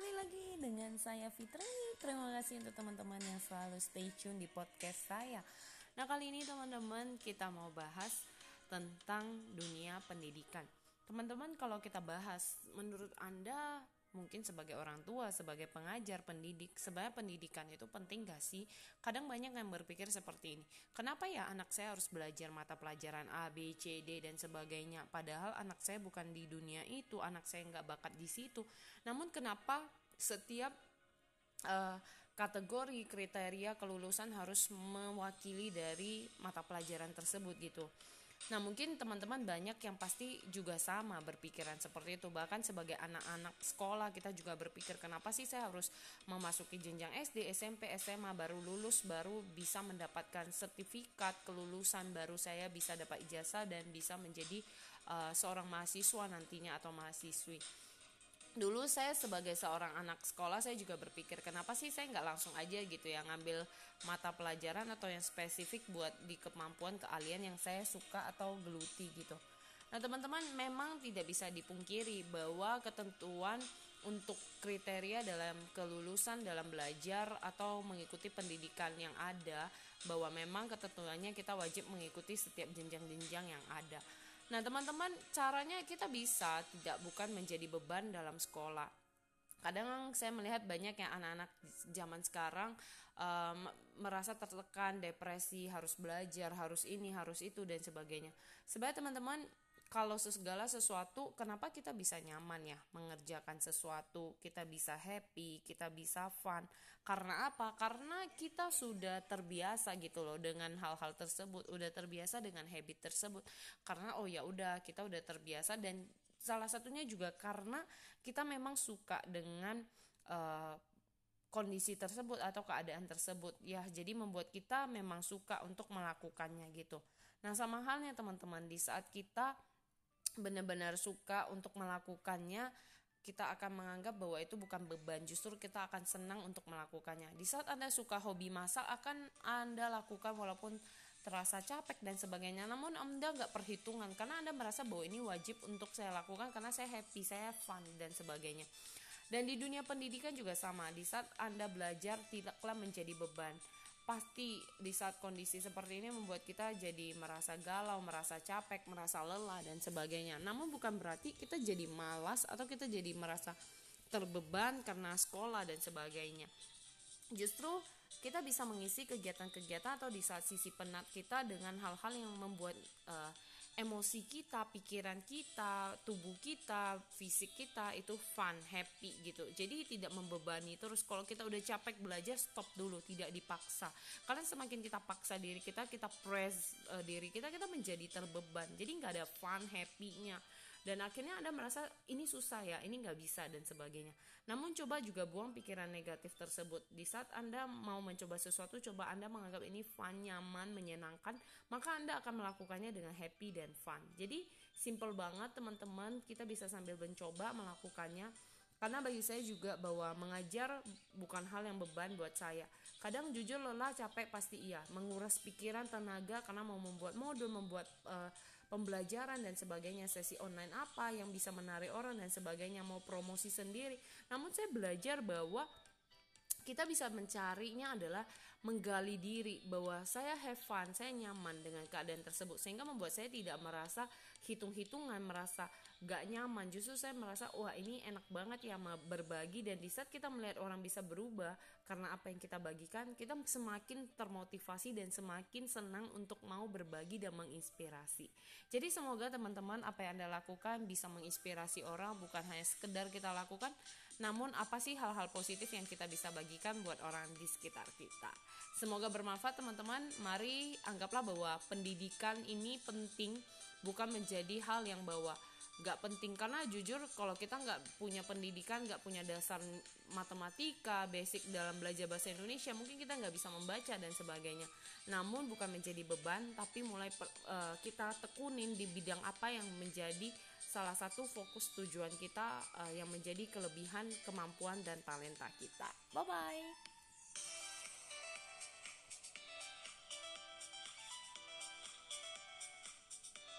kembali lagi dengan saya Fitri. Terima kasih untuk teman-teman yang selalu stay tune di podcast saya. Nah, kali ini teman-teman kita mau bahas tentang dunia pendidikan. Teman-teman, kalau kita bahas, menurut Anda mungkin sebagai orang tua, sebagai pengajar, pendidik, sebenarnya pendidikan itu penting gak sih? Kadang banyak yang berpikir seperti ini. Kenapa ya anak saya harus belajar mata pelajaran A, B, C, D dan sebagainya? Padahal anak saya bukan di dunia itu, anak saya nggak bakat di situ. Namun kenapa setiap uh, kategori kriteria kelulusan harus mewakili dari mata pelajaran tersebut gitu? Nah, mungkin teman-teman banyak yang pasti juga sama berpikiran seperti itu. Bahkan sebagai anak-anak sekolah kita juga berpikir kenapa sih saya harus memasuki jenjang SD, SMP, SMA baru lulus baru bisa mendapatkan sertifikat kelulusan baru saya bisa dapat ijazah dan bisa menjadi uh, seorang mahasiswa nantinya atau mahasiswi dulu saya sebagai seorang anak sekolah saya juga berpikir kenapa sih saya nggak langsung aja gitu ya ngambil mata pelajaran atau yang spesifik buat di kemampuan keahlian yang saya suka atau geluti gitu. Nah teman-teman memang tidak bisa dipungkiri bahwa ketentuan untuk kriteria dalam kelulusan dalam belajar atau mengikuti pendidikan yang ada bahwa memang ketentuannya kita wajib mengikuti setiap jenjang-jenjang yang ada. Nah, teman-teman, caranya kita bisa tidak bukan menjadi beban dalam sekolah. Kadang saya melihat banyak yang anak-anak zaman sekarang um, merasa tertekan, depresi, harus belajar, harus ini, harus itu dan sebagainya. Sebenarnya teman-teman kalau segala sesuatu kenapa kita bisa nyaman ya mengerjakan sesuatu? Kita bisa happy kita bisa fun. Karena apa? Karena kita sudah terbiasa gitu loh dengan hal-hal tersebut. Udah terbiasa dengan habit tersebut. Karena oh ya udah kita udah terbiasa. Dan salah satunya juga karena kita memang suka dengan uh, kondisi tersebut atau keadaan tersebut. Ya jadi membuat kita memang suka untuk melakukannya gitu. Nah sama halnya teman-teman di saat kita benar-benar suka untuk melakukannya kita akan menganggap bahwa itu bukan beban. Justru kita akan senang untuk melakukannya. Di saat anda suka hobi masak akan anda lakukan walaupun terasa capek dan sebagainya. Namun anda nggak perhitungan karena anda merasa bahwa ini wajib untuk saya lakukan karena saya happy saya fun dan sebagainya. Dan di dunia pendidikan juga sama. Di saat anda belajar tidaklah menjadi beban pasti di saat kondisi seperti ini membuat kita jadi merasa galau, merasa capek, merasa lelah dan sebagainya. Namun bukan berarti kita jadi malas atau kita jadi merasa terbeban karena sekolah dan sebagainya. Justru kita bisa mengisi kegiatan-kegiatan atau di saat sisi penat kita dengan hal-hal yang membuat uh, emosi kita, pikiran kita, tubuh kita, fisik kita itu fun, happy gitu. Jadi tidak membebani terus kalau kita udah capek belajar stop dulu, tidak dipaksa. Karena semakin kita paksa diri kita, kita press uh, diri kita, kita menjadi terbeban. Jadi nggak ada fun, happy-nya dan akhirnya anda merasa ini susah ya ini nggak bisa dan sebagainya. Namun coba juga buang pikiran negatif tersebut. Di saat anda mau mencoba sesuatu coba anda menganggap ini fun nyaman menyenangkan maka anda akan melakukannya dengan happy dan fun. Jadi simple banget teman-teman. Kita bisa sambil mencoba melakukannya. Karena bagi saya juga bahwa mengajar bukan hal yang beban buat saya. Kadang jujur lelah, capek pasti iya. Menguras pikiran, tenaga karena mau membuat modul, membuat uh, pembelajaran dan sebagainya, sesi online apa yang bisa menarik orang dan sebagainya, mau promosi sendiri. Namun saya belajar bahwa kita bisa mencarinya adalah menggali diri bahwa saya have fun, saya nyaman dengan keadaan tersebut sehingga membuat saya tidak merasa hitung-hitungan, merasa gak nyaman. Justru saya merasa wah ini enak banget ya berbagi dan di saat kita melihat orang bisa berubah karena apa yang kita bagikan, kita semakin termotivasi dan semakin senang untuk mau berbagi dan menginspirasi. Jadi semoga teman-teman apa yang Anda lakukan bisa menginspirasi orang bukan hanya sekedar kita lakukan, namun apa sih hal-hal positif yang kita bisa bagikan buat orang di sekitar kita. Semoga bermanfaat teman-teman. Mari anggaplah bahwa pendidikan ini penting bukan menjadi hal yang bahwa gak penting karena jujur kalau kita nggak punya pendidikan nggak punya dasar matematika basic dalam belajar bahasa Indonesia mungkin kita nggak bisa membaca dan sebagainya namun bukan menjadi beban tapi mulai per, uh, kita tekunin di bidang apa yang menjadi salah satu fokus tujuan kita uh, yang menjadi kelebihan kemampuan dan talenta kita. Bye bye.